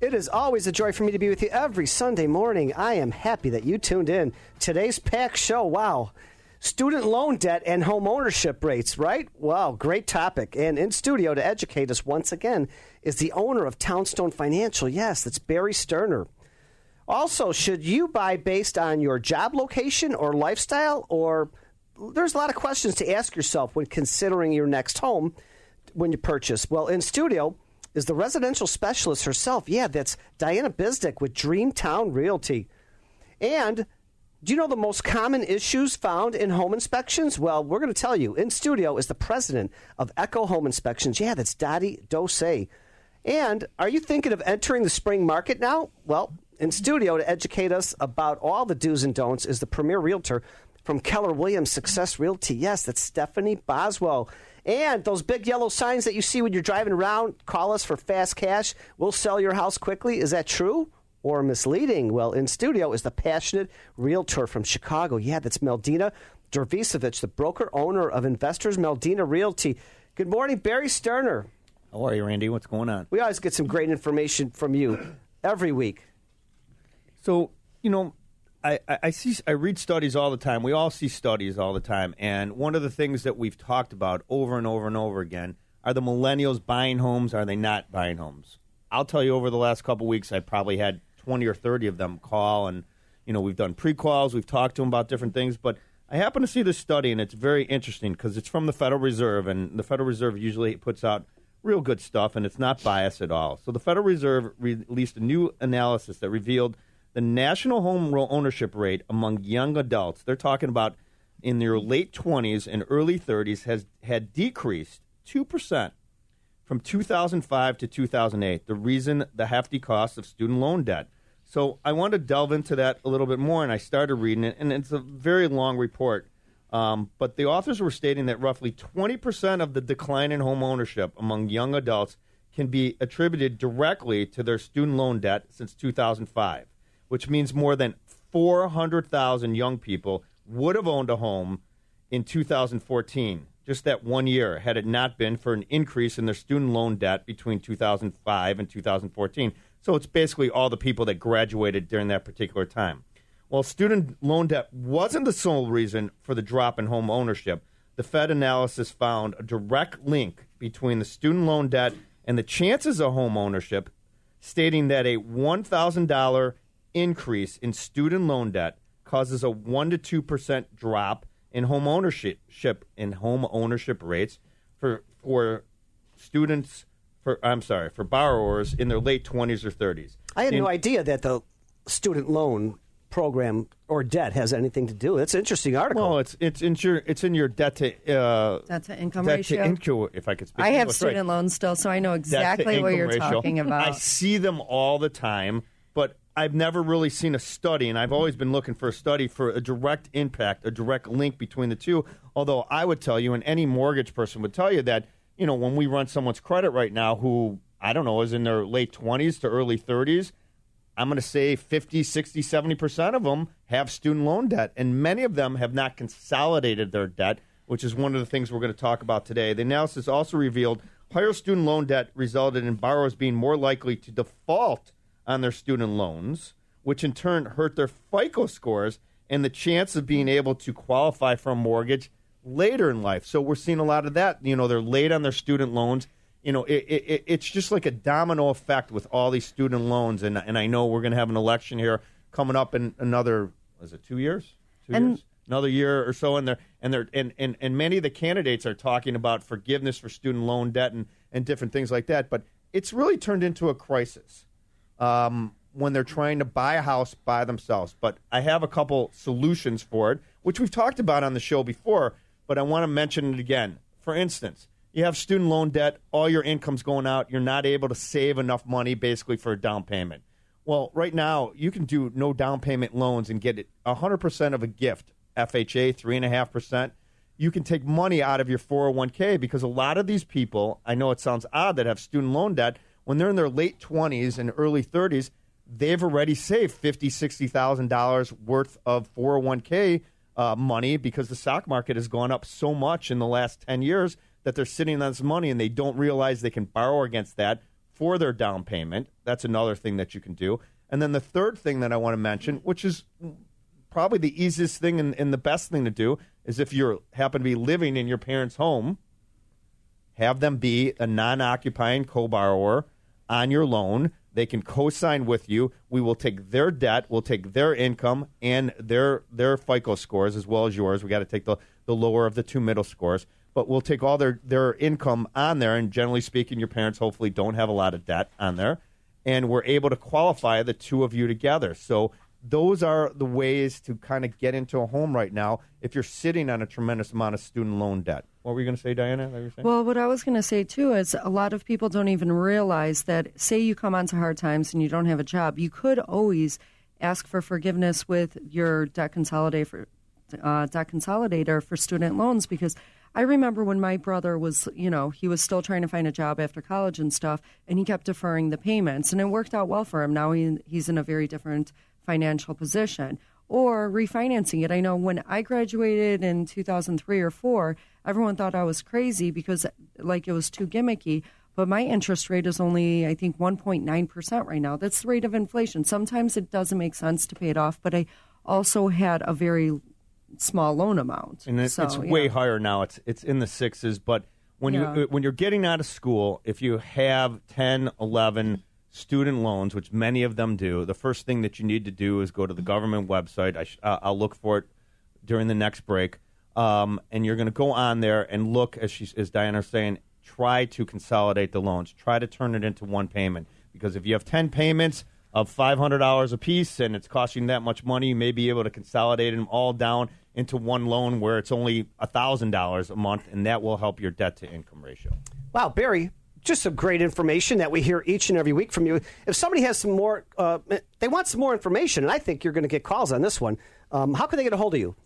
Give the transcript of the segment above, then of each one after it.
It is always a joy for me to be with you every Sunday morning. I am happy that you tuned in. Today's packed show, wow. Student loan debt and home ownership rates, right? Wow, great topic. And in studio to educate us once again is the owner of Townstone Financial. Yes, that's Barry Sterner. Also, should you buy based on your job location or lifestyle or there's a lot of questions to ask yourself when considering your next home when you purchase. Well, in studio is the residential specialist herself. Yeah, that's Diana Bizdick with Dreamtown Realty. And do you know the most common issues found in home inspections? Well, we're going to tell you. In studio is the president of Echo Home Inspections. Yeah, that's Dottie Dose. And are you thinking of entering the spring market now? Well, in studio to educate us about all the do's and don'ts is the premier realtor from Keller Williams Success Realty. Yes, that's Stephanie Boswell. And those big yellow signs that you see when you're driving around, call us for fast cash. We'll sell your house quickly. Is that true or misleading? Well, in studio is the passionate realtor from Chicago. Yeah, that's Meldina Dervisovich, the broker owner of Investors Meldina Realty. Good morning, Barry Sterner. How are you, Randy? What's going on? We always get some great information from you every week. So, you know, I, I see I read studies all the time. We all see studies all the time, and one of the things that we've talked about over and over and over again are the millennials buying homes. Are they not buying homes? I'll tell you, over the last couple weeks, I probably had twenty or thirty of them call, and you know we've done pre-calls, we've talked to them about different things. But I happen to see this study, and it's very interesting because it's from the Federal Reserve, and the Federal Reserve usually puts out real good stuff, and it's not biased at all. So the Federal Reserve released a new analysis that revealed the national home ownership rate among young adults, they're talking about in their late 20s and early 30s, has had decreased 2% from 2005 to 2008. The reason the hefty cost of student loan debt. So I want to delve into that a little bit more, and I started reading it, and it's a very long report. Um, but the authors were stating that roughly 20% of the decline in home ownership among young adults can be attributed directly to their student loan debt since 2005 which means more than 400,000 young people would have owned a home in 2014, just that one year, had it not been for an increase in their student loan debt between 2005 and 2014. So it's basically all the people that graduated during that particular time. While student loan debt wasn't the sole reason for the drop in home ownership, the Fed analysis found a direct link between the student loan debt and the chances of home ownership, stating that a $1,000 increase in student loan debt causes a 1 to 2% drop in home ownership in home ownership rates for for students for I'm sorry, for borrowers in their late 20s or 30s. I had in, no idea that the student loan program or debt has anything to do. It's an interesting article. Well, it's it's in your it's in your debt to uh, debt to income debt ratio. To income, if I could speak, I have English, student right. loans still, so I know exactly what you're ratio. talking about. I see them all the time, but I've never really seen a study, and I've always been looking for a study for a direct impact, a direct link between the two. Although I would tell you, and any mortgage person would tell you that, you know, when we run someone's credit right now who, I don't know, is in their late 20s to early 30s, I'm going to say 50, 60, 70% of them have student loan debt, and many of them have not consolidated their debt, which is one of the things we're going to talk about today. The analysis also revealed higher student loan debt resulted in borrowers being more likely to default on their student loans, which in turn hurt their FICO scores and the chance of being able to qualify for a mortgage later in life. So we're seeing a lot of that. You know, they're late on their student loans. You know, it, it, it's just like a domino effect with all these student loans. And, and I know we're going to have an election here coming up in another, is it two years? Two and, years? Another year or so, and they're and they're and, and, and many of the candidates are talking about forgiveness for student loan debt and, and different things like that. But it's really turned into a crisis um, when they're trying to buy a house by themselves. But I have a couple solutions for it, which we've talked about on the show before, but I want to mention it again. For instance, you have student loan debt, all your income's going out, you're not able to save enough money basically for a down payment. Well, right now, you can do no down payment loans and get it 100% of a gift, FHA, 3.5%. You can take money out of your 401k because a lot of these people, I know it sounds odd that have student loan debt, when they're in their late 20s and early 30s, they've already saved fifty, sixty thousand dollars worth of 401k uh, money because the stock market has gone up so much in the last 10 years that they're sitting on this money and they don't realize they can borrow against that for their down payment. That's another thing that you can do. And then the third thing that I want to mention, which is probably the easiest thing and, and the best thing to do, is if you happen to be living in your parents' home, have them be a non occupying co borrower on your loan. They can co sign with you. We will take their debt, we'll take their income and their their FICO scores as well as yours. We got to take the, the lower of the two middle scores but we'll take all their, their income on there. And generally speaking, your parents hopefully don't have a lot of debt on there. And we're able to qualify the two of you together. So those are the ways to kind of get into a home right now if you're sitting on a tremendous amount of student loan debt. What were you going to say, Diana? Well, what I was going to say too is a lot of people don't even realize that, say, you come onto hard times and you don't have a job, you could always ask for forgiveness with your debt consolidator, uh, debt consolidator for student loans because I remember when my brother was, you know, he was still trying to find a job after college and stuff, and he kept deferring the payments, and it worked out well for him. Now he, he's in a very different financial position. Or refinancing it. I know when I graduated in 2003 or 4, everyone thought I was crazy because, like, it was too gimmicky. But my interest rate is only, I think, 1.9% right now. That's the rate of inflation. Sometimes it doesn't make sense to pay it off, but I also had a very small loan amount. And it, so, it's way higher now. It's it's in the sixes, but when Yeah. you when you're getting out of school, if you have 10, 11 student loans, which many of them do, the first thing that you need to do is go to the government website. I sh- uh, I'll look for it during the next break. Um, and you're going to go on there and look, as, she, as Diana's saying, try to consolidate the loans. Try to turn it into one payment. Because if you have 10 payments of $500 a piece and it's costing that much money, you may be able to consolidate them all down into one loan where it's only $1,000 a month, and that will help your debt to income ratio. Wow, Barry, just some great information that we hear each and every week from you. If somebody has some more, uh, they want some more information, and I think you're going to get calls on this one. Um, how can they get a hold of you?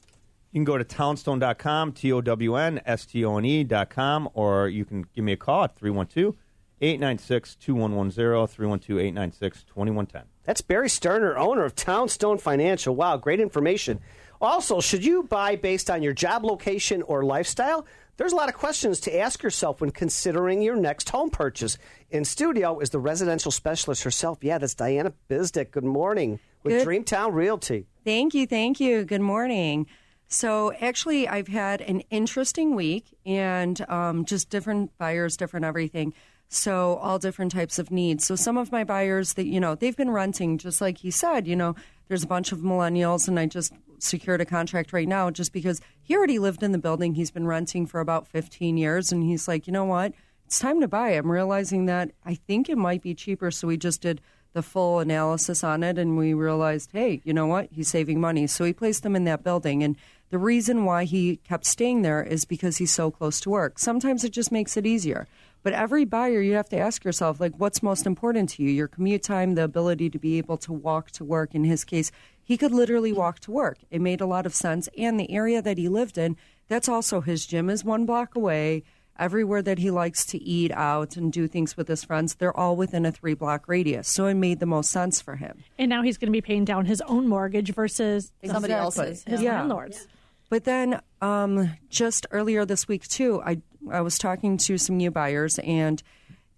You can go to townstone.com, T O W N S T O N E.com, or you can give me a call at 312 896 2110, 312 896 2110. That's Barry Sterner, owner of Townstone Financial. Wow, great information. Also, should you buy based on your job location or lifestyle? There's a lot of questions to ask yourself when considering your next home purchase. In studio is the residential specialist herself. Yeah, that's Diana Bizdick. Good morning with Good. Dreamtown Realty. Thank you, thank you. Good morning. So, actually, I've had an interesting week and um, just different buyers, different everything. So, all different types of needs. So, some of my buyers that, you know, they've been renting, just like he said, you know, there's a bunch of millennials, and I just secured a contract right now just because he already lived in the building. He's been renting for about 15 years, and he's like, you know what? It's time to buy. I'm realizing that I think it might be cheaper. So, we just did the full analysis on it and we realized, hey, you know what? He's saving money. So he placed them in that building. And the reason why he kept staying there is because he's so close to work. Sometimes it just makes it easier. But every buyer, you have to ask yourself, like, what's most important to you? Your commute time, the ability to be able to walk to work. In his case, he could literally walk to work. It made a lot of sense. And the area that he lived in, that's also his gym is one block away everywhere that he likes to eat out and do things with his friends, they're all within a three block radius. So it made the most sense for him. And now he's going to be paying down his own mortgage versus Exactly. somebody else's, his Yeah. landlord's. But then um, just earlier this week, too, I, I was talking to some new buyers and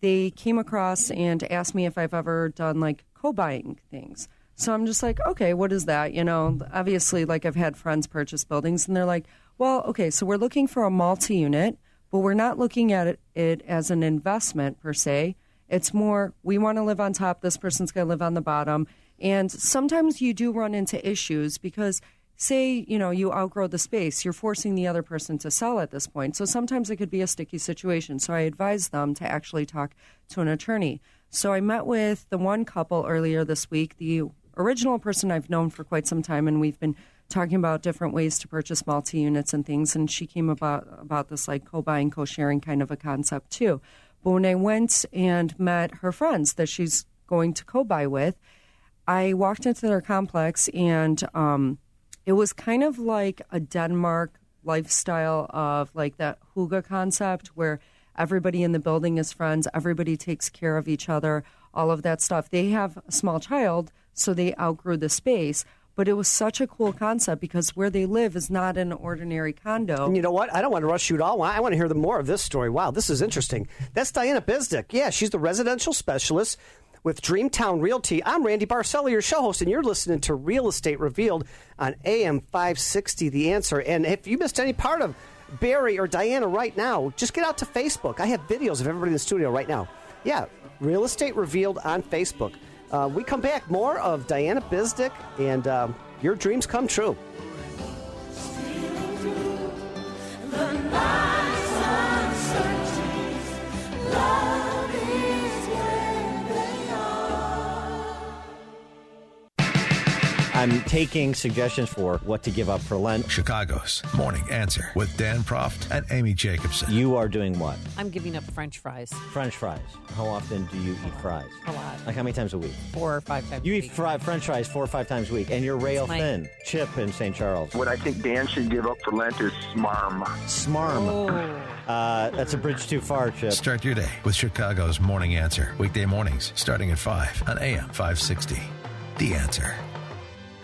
they came across and asked me if I've ever done like co buying things. So I'm just like, okay, what is that? You know, obviously, like I've had friends purchase buildings and they're like, well, okay, so we're looking for a multi unit, but we're not looking at it, it as an investment per se. It's more, we want to live on top, this person's going to live on the bottom. And sometimes you do run into issues because, say, you know, you outgrow the space, you're forcing the other person to sell at this point. So sometimes it could be a sticky situation. So I advise them to actually talk to an attorney. So I met with the one couple earlier this week, the original person I've known for quite some time, and we've been talking about different ways to purchase multi units and things. And she came about about this like co buying, co sharing kind of a concept too. But when I went and met her friends that she's going to co buy with, I walked into their complex and um, it was kind of like a Denmark lifestyle of like that hygge concept where everybody in the building is friends, everybody takes care of each other, all of that stuff. They have a small child, so they outgrew the space. But it was such a cool concept because where they live is not an ordinary condo. And you know what? I don't want to rush you at all. I want to hear the more of this story. Wow, this is interesting. That's Diana Bizdick. Yeah, she's the residential specialist with Dreamtown Realty. I'm Randy Barcella, your show host, and you're listening to Real Estate Revealed on AM 560 The Answer. And if you missed any part of Barry or Diana right now, just get out to Facebook. I have videos of everybody in the studio right now. Yeah, Real Estate Revealed on Facebook. Uh, we come back more of Diana Bizdick and um, your dreams come true. I'm taking suggestions for what to give up for Lent. Chicago's Morning Answer with Dan Proft and Amy Jacobson. You are doing what? I'm giving up French fries French fries. How often do you eat fries? a lot, Like how many times a week? four or five times. You a eat week. fry, French fries four or five times a week, and you're rail my- thin. Chip in St. Charles. What I think Dan should give up for Lent is smarm. Smarm. Oh, Uh, that's a bridge too far, Chip. Start your day with Chicago's Morning Answer. Weekday mornings starting at 5 on AM 560. The Answer.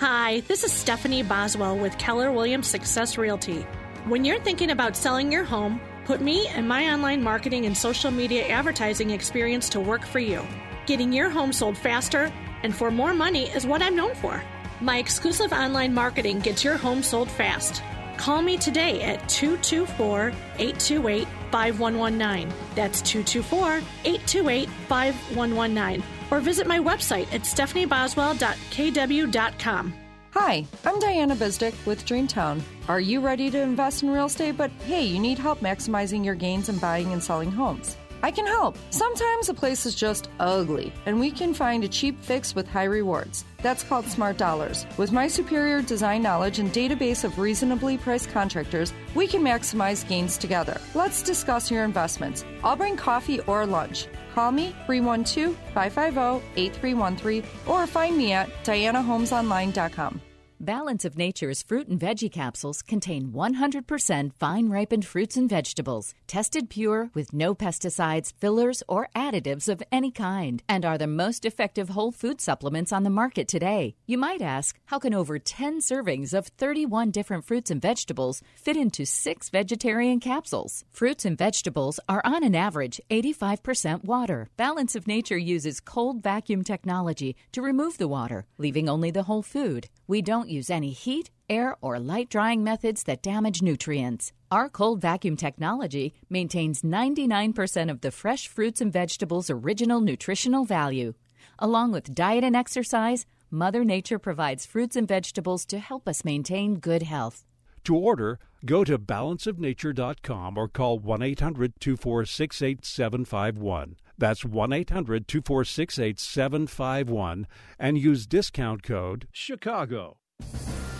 Hi, this is Stephanie Boswell with Keller Williams Success Realty. When you're thinking about selling your home, put me and my online marketing and social media advertising experience to work for you. Getting your home sold faster and for more money is what I'm known for. My exclusive online marketing gets your home sold fast. Call me today at 224 828 5119. That's 224 828 5119. Or visit my website at stephanieboswell.kw.com. Hi, I'm Diana Bizdick with Dreamtown. Are you ready to invest in real estate, but hey, you need help maximizing your gains in buying and selling homes? I can help. Sometimes a place is just ugly, and we can find a cheap fix with high rewards. That's called Smart Dollars. With my superior design knowledge and database of reasonably priced contractors, we can maximize gains together. Let's discuss your investments. I'll bring coffee or lunch. Call me 312 550 8313 or find me at dianahomesonline.com. Balance of Nature's fruit and veggie capsules contain 100% fine ripened fruits and vegetables, tested pure with no pesticides, fillers, or additives of any kind, and are the most effective whole food supplements on the market today. You might ask, how can over 10 servings of 31 different fruits and vegetables fit into six vegetarian capsules? Fruits and vegetables are on an average 85% water. Balance of Nature uses cold vacuum technology to remove the water, leaving only the whole food. We don't use any heat, air, or light drying methods that damage nutrients. Our cold vacuum technology maintains 99% of the fresh fruits and vegetables' original nutritional value. Along with diet and exercise, Mother Nature provides fruits and vegetables to help us maintain good health. To order, go to balanceofnature.com or call 1 800 246 8751. That's 1 800 246 8751 and use discount code CHICAGO.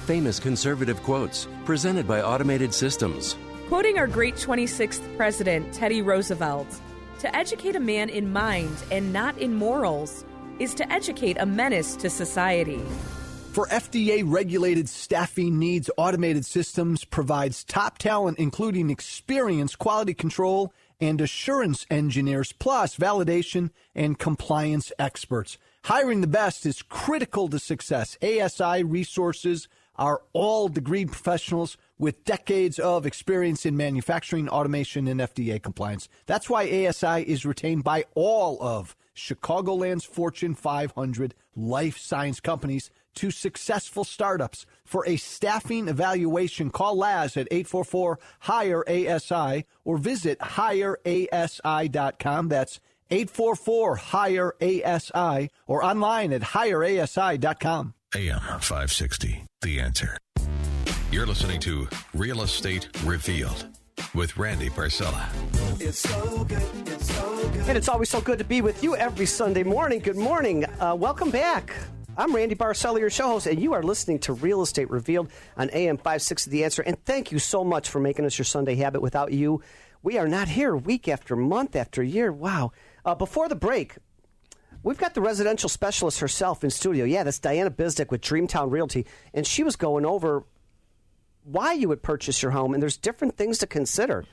Famous conservative quotes presented by Automated Systems. Quoting our great 26th president, Teddy Roosevelt, to educate a man in mind and not in morals is to educate a menace to society. For FDA regulated staffing needs, Automated Systems provides top talent, including experienced quality control and assurance engineers, plus validation and compliance experts. Hiring the best is critical to success. ASI resources are all degree professionals with decades of experience in manufacturing, automation, and FDA compliance. That's why ASI is retained by all of Chicagoland's Fortune 500 life science companies to successful startups. For a staffing evaluation, call Laz at 844 Hire ASI or visit hireasi.com. That's 844 Hire ASI or online at hireasi.com. AM 560. The Answer. You're listening to Real Estate Revealed with Randy Barcella. It's so good. It's so good. And it's always so good to be with you every Sunday morning. Good morning. Uh, welcome back. I'm Randy Barcella, your show host, and you are listening to Real Estate Revealed on AM 560 The Answer. And thank you so much for making us your Sunday habit. Without you, we are not here week after month after year. Wow. Uh, before the break, we've got the residential specialist herself in studio. Yeah, that's Diana Bizdick with Dreamtown Realty. And she was going over why you would purchase your home, and there's different things to consider.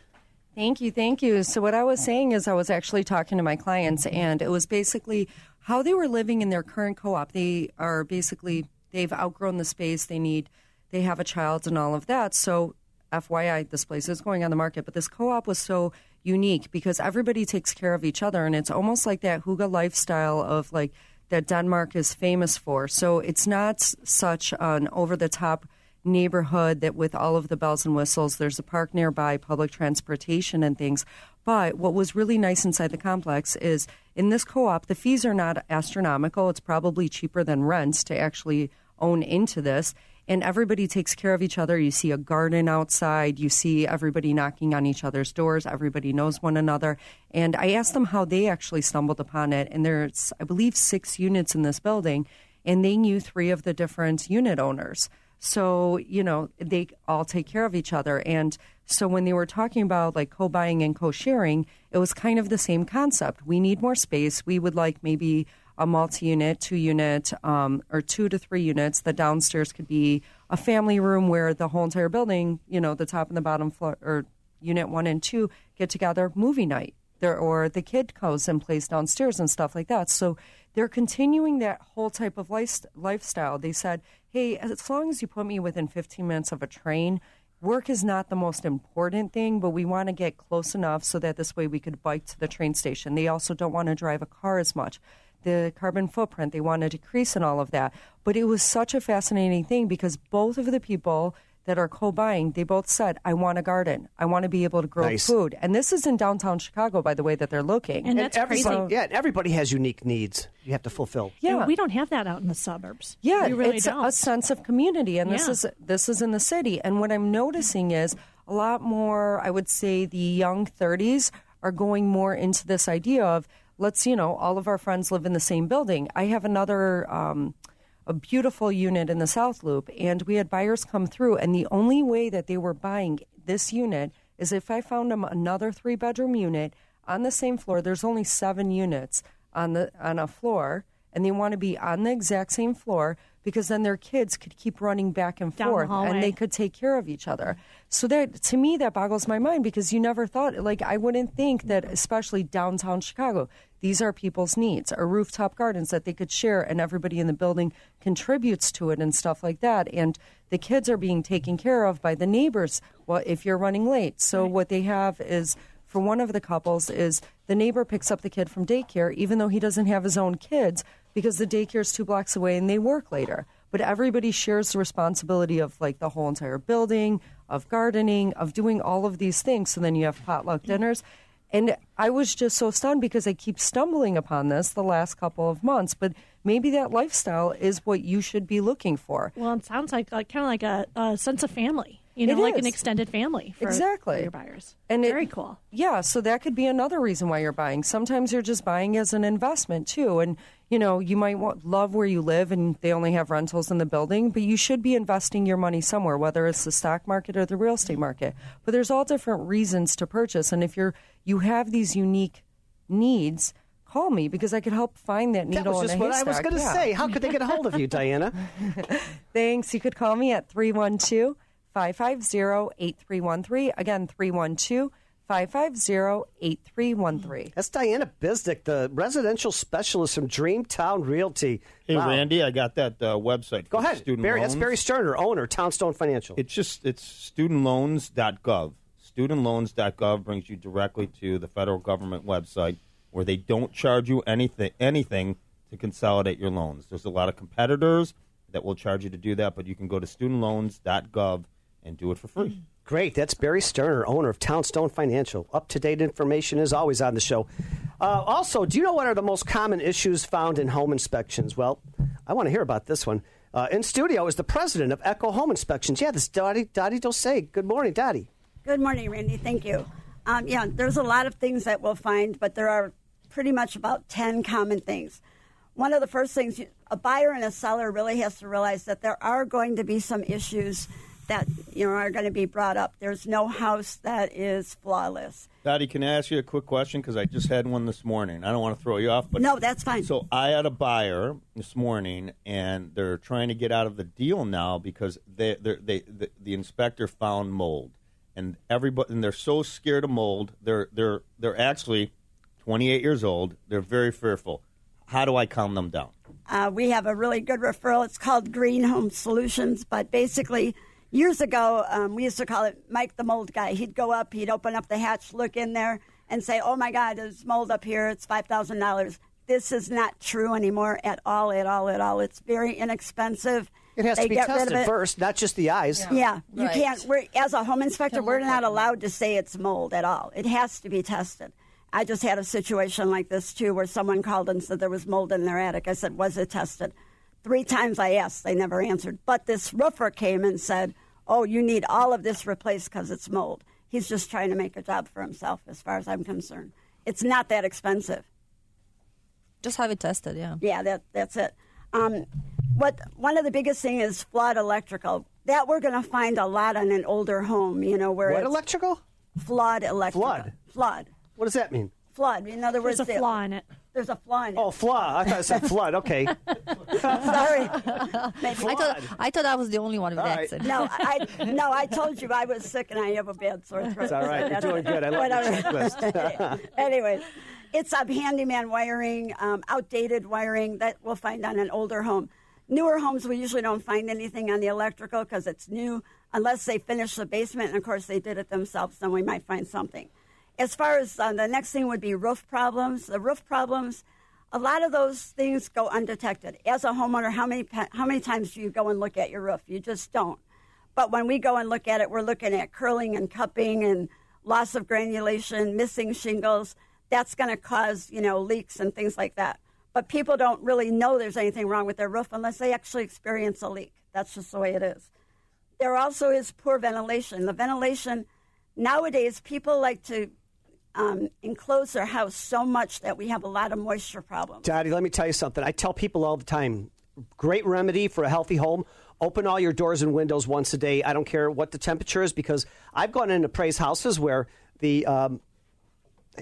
Thank you, thank you. So, what I was saying is, I was actually talking to my clients, and it was basically how they were living in their current co op. They are basically, they've outgrown the space, they need, they have a child and all of that. So, FYI, this place is going on the market, but this co op was so unique because everybody takes care of each other, and it's almost like that Hygge lifestyle of like that Denmark is famous for. So, it's not such an over the top neighborhood that with all of the bells and whistles, there's a park nearby, public transportation and things. But what was really nice inside the complex is in this co op, the fees are not astronomical. It's probably cheaper than rents to actually own into this. And everybody takes care of each other. You see a garden outside. You see everybody knocking on each other's doors. Everybody knows one another. And I asked them how they actually stumbled upon it. And there's, I believe, six units in this building. And they knew three of the different unit owners. So, you know, they all take care of each other. And so when they were talking about like co buying and co sharing, it was kind of the same concept. We need more space. We would like maybe a multi unit, two unit, um, or two to three units. The downstairs could be a family room where the whole entire building, you know, the top and the bottom floor, or unit one and two, get together movie night. There, or the kid goes and plays downstairs and stuff like that. So they're continuing that whole type of life, lifestyle. They said, hey, as long as you put me within 15 minutes of a train, work is not the most important thing, but we want to get close enough so that this way we could bike to the train station. They also don't want to drive a car as much. The carbon footprint, they want to decrease and all of that. But it was such a fascinating thing because both of the people that are co-buying, they both said, "I want a garden. I want to be able to grow Nice. food." And this is in downtown Chicago, by the way, that they're looking. And that's everybody, crazy. Yeah, everybody has unique needs you have to fulfill. Yeah. we don't have that out in the suburbs. Yeah, we really it's don't. a sense of community, and this is this is in the city. And what I'm noticing is a lot more. I would say the young 30s are going more into this idea of let's you know all of our friends live in the same building. I have another. Um, a beautiful unit in the South Loop, and we had buyers come through, and the only way that they were buying this unit is if I found them another three bedroom unit on the same floor. There's only seven units on the on a floor, and they want to be on the exact same floor because then their kids could keep running back and Down forth, hallway. and they could take care of each other. So that to me that boggles my mind because you never thought like I wouldn't think that especially downtown Chicago these are people's needs. Or rooftop gardens that they could share and everybody in the building contributes to it and stuff like that. And the kids are being taken care of by the neighbors. Well if you're running late. So what they have is for one of the couples is the neighbor picks up the kid from daycare even though he doesn't have his own kids because the daycare is two blocks away and they work later. But everybody shares the responsibility of like the whole entire building of gardening of doing all of these things. So then you have potluck dinners and I was just so stunned because I keep stumbling upon this the last couple of months. But maybe that lifestyle is what you should be looking for. Well, it sounds like, like kind of like a, a sense of family. You know, It like an extended family. For, Exactly. for your buyers. And it- very cool. Yeah, so that could be another reason why you're buying. Sometimes you're just buying as an investment too, and you know you might want, love where you live, and they only have rentals in the building, but you should be investing your money somewhere, whether it's the stock market or the real estate market. But there's all different reasons to purchase, and if you're you have these unique needs, call me because I could help find that That needle was just in a what I was going to Yeah. say. How could they get a hold of you, Diana? Thanks. You could call me at 312 550 8313. Again, 312 550 8313. That's Diana Bizdick, the residential specialist from Dreamtown Realty. Hey, Wow. Randy, I got that uh, website. Go ahead. Student Barry, loans. that's Barry Sterner, owner, Townstone Financial. It's just it's studentloans.gov. Studentloans.gov brings you directly to the federal government website where they don't charge you anything anything to consolidate your loans. There's a lot of competitors that will charge you to do that, but you can go to studentloans.gov and do it for free. Great. That's Barry Sterner, owner of Townstone Financial. Up to date information is always on the show. Uh, also, do you know what are the most common issues found in home inspections? Well, I want to hear about this one. Uh, in studio is the president of Echo Home Inspections. Yeah, this is Dottie, Dottie Dosay. Good morning, Dottie. Good morning, Randy. Thank you. Um, yeah, there's a lot of things that we'll find, but there are pretty much about 10 common things. one of the first things a buyer and a seller really has to realize that there are going to be some issues that you know are going to be brought up. There's no house that is flawless. Dottie, can I ask you a quick question? Because I just had one this morning. I don't want to throw you off, but no, that's fine. So I had a buyer this morning, and they're trying to get out of the deal now because they, they're- the, the inspector found mold, and everybody, and they're so scared of mold. They're they're they're actually 28 years old. They're very fearful. How do I calm them down? Uh, we have a really good referral. It's called Green Home Solutions, but basically, years ago, um, we used to call it Mike the Mold Guy. He'd go up, he'd open up the hatch, look in there, and say, "Oh my God, there's mold up here. It's five thousand dollars." This is not true anymore at all, at all, at all. It's very inexpensive. It has They to be get rid of tested first, not just the eyes. Yeah, you Right. can't. We're, as a home inspector, we're not allowed to say it's mold at all. It has to be tested. I just had a situation like this too, where someone called and said there was mold in their attic. I said, "Was it tested?" Three times I asked, they never answered. But this roofer came and said, "Oh, you need all of this replaced because it's mold." He's just trying to make a job for himself, as far as I'm concerned. It's not that expensive. Just have it tested, yeah. Yeah, that that's it. Um, what one of the biggest thing is flood electrical. That we're going to find a lot on an older home. You know where What it's electrical? Flood electrical. Flood? Flood. What does that mean? Flood. In other words, There's a the- flaw in it. There's a flaw in it. Oh, flaw. I thought it said flood. Okay. Sorry. I thought I thought I was the only one with All right. accent. No, I no, I told you I was sick and I have a bad sore throat. It's all right. You're doing good. I like your Whatever. checklist. Anyways, it's um, handyman wiring, um, outdated wiring that we'll find on an older home. Newer homes, we usually don't find anything on the electrical because it's new, unless they finish the basement. And of course, they did it themselves, then we might find something. As far as uh, the next thing would be roof problems, the roof problems, a lot of those things go undetected. As a homeowner, how many how many times do you go and look at your roof? You just don't. But when we go and look at it, we're looking at curling and cupping and loss of granulation, missing shingles. That's going to cause, you know, leaks and things like that. But people don't really know there's anything wrong with their roof unless they actually experience a leak. That's just the way it is. There also is poor ventilation. The ventilation, nowadays, people like to um, enclose their house so much that we have a lot of moisture problems. Dottie, let me tell you something. I tell people all the time great remedy for a healthy home. Open all your doors and windows once a day. I don't care what the temperature is because I've gone into praise houses where the um,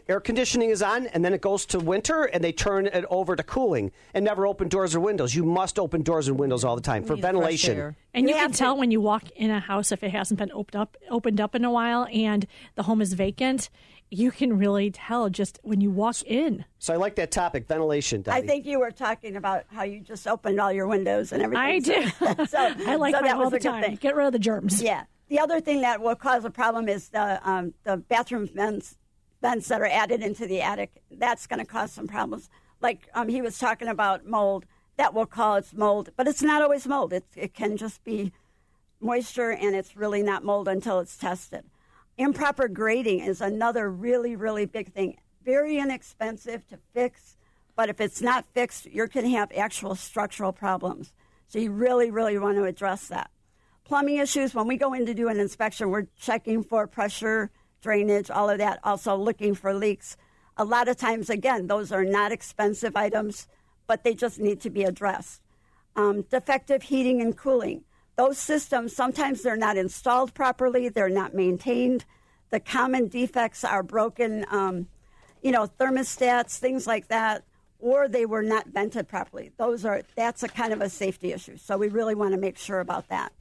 air conditioning is on and then it goes to winter and they turn it over to cooling and never open doors or windows. You must open doors and windows all the time for ventilation. And you, You can have to- tell when you walk in a house if it hasn't been opened up opened up in a while and the home is vacant. You can really tell just when you walk in. So I like that topic, ventilation. I think you were talking about how you just opened all your windows and everything. I do. So, I like so that all the time. thing. Get rid of the germs. Yeah. The other thing that will cause a problem is the um, the bathroom vents vents that are added into the attic. That's going to cause some problems. Like um, he was talking about mold. That will cause mold, but it's not always mold. It it can just be moisture, and it's really not mold until it's tested. Improper grading is another really really big thing. Very inexpensive to fix, but if it's not fixed, you're going to have actual structural problems. So you really really want to address that plumbing issues. When we go in to do an inspection, we're checking for pressure, drainage, all of that, also looking for leaks. A lot of times, again, those are not expensive items, but they just need to be addressed. Um, defective heating and cooling. Those systems, sometimes they're not installed properly, they're not maintained. The common defects are broken, um, you know, thermostats, things like that, or they were not vented properly. Those are that's a kind of a safety issue. So we really want to make sure about that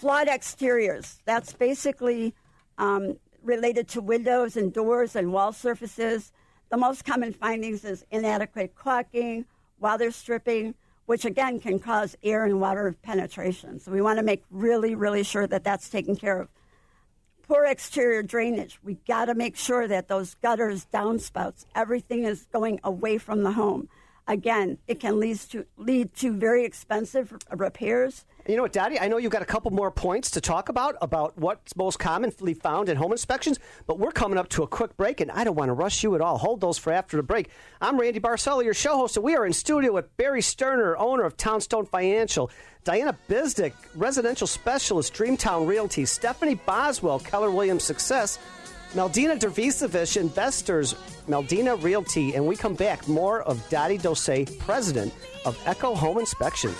flawed exteriors. That's basically um, related to windows and doors and wall surfaces. The most common findings is inadequate caulking, weather stripping, which again can cause air and water penetration. So we want to make really, really sure that that's taken care of. Poor exterior drainage. We got to make sure that those gutters, downspouts, everything is going away from the home. Again, it can lead to lead to very expensive repairs. You know what, Dottie? I know you've got a couple more points to talk about about what's most commonly found in home inspections, but we're coming up to a quick break, and I don't want to rush you at all. Hold those for after the break. I'm Randy Barcella, your show host, and we are in studio with Barry Sterner, owner of Townstone Financial, Diana Bizdick, residential specialist, Dreamtown Realty, Stephanie Boswell, Keller Williams Success, Meldina Dervisevich investors Meldina Realty, and we come back more of Dottie Dose, president of Echo Home Inspections.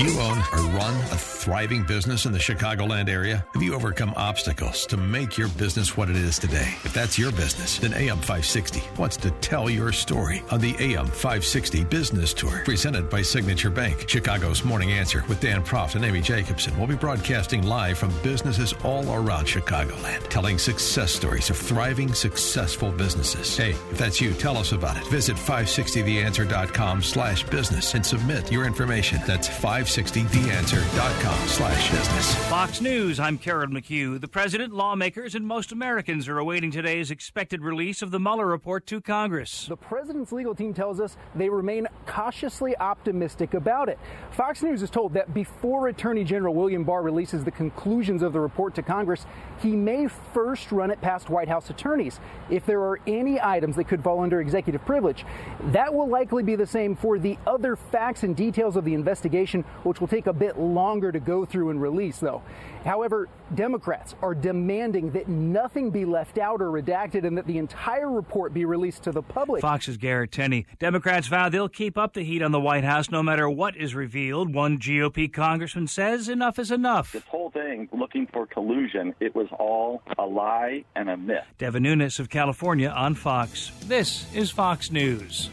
You own or run a thriving business in the Chicagoland area? Have you overcome obstacles to make your business what it is today? If that's your business, then AM 560 wants to tell your story on the AM 560 Business Tour, presented by Signature Bank. Chicago's Morning Answer with Dan Proft and Amy Jacobson will be broadcasting live from businesses all around Chicagoland, telling success stories of thriving, successful businesses. Hey, if that's you, tell us about it. Visit 560theanswer.com slash business and submit your information. That's 560theanswer.com slash business. Fox News, I'm Karen McHugh. The president, lawmakers, and most Americans are awaiting today's expected release of the Mueller report to Congress. The president's legal team tells us they remain cautiously optimistic about it. Fox News is told that before Attorney General William Barr releases the conclusions of the report to Congress, he may first run it past White House attorneys. If there are any items that could fall under executive privilege, that will likely be the same for the other facts and details of the investigation, which will take a bit longer to go through and release, though. However, Democrats are demanding that nothing be left out or redacted and that the entire report be released to the public. Fox's Garrett Tenney. Democrats vow they'll keep up the heat on the White House no matter what is revealed. One GOP congressman says enough is enough. This whole thing, looking for collusion, it was all a lie and a myth. Devin Nunes of California on Fox. This is Fox News.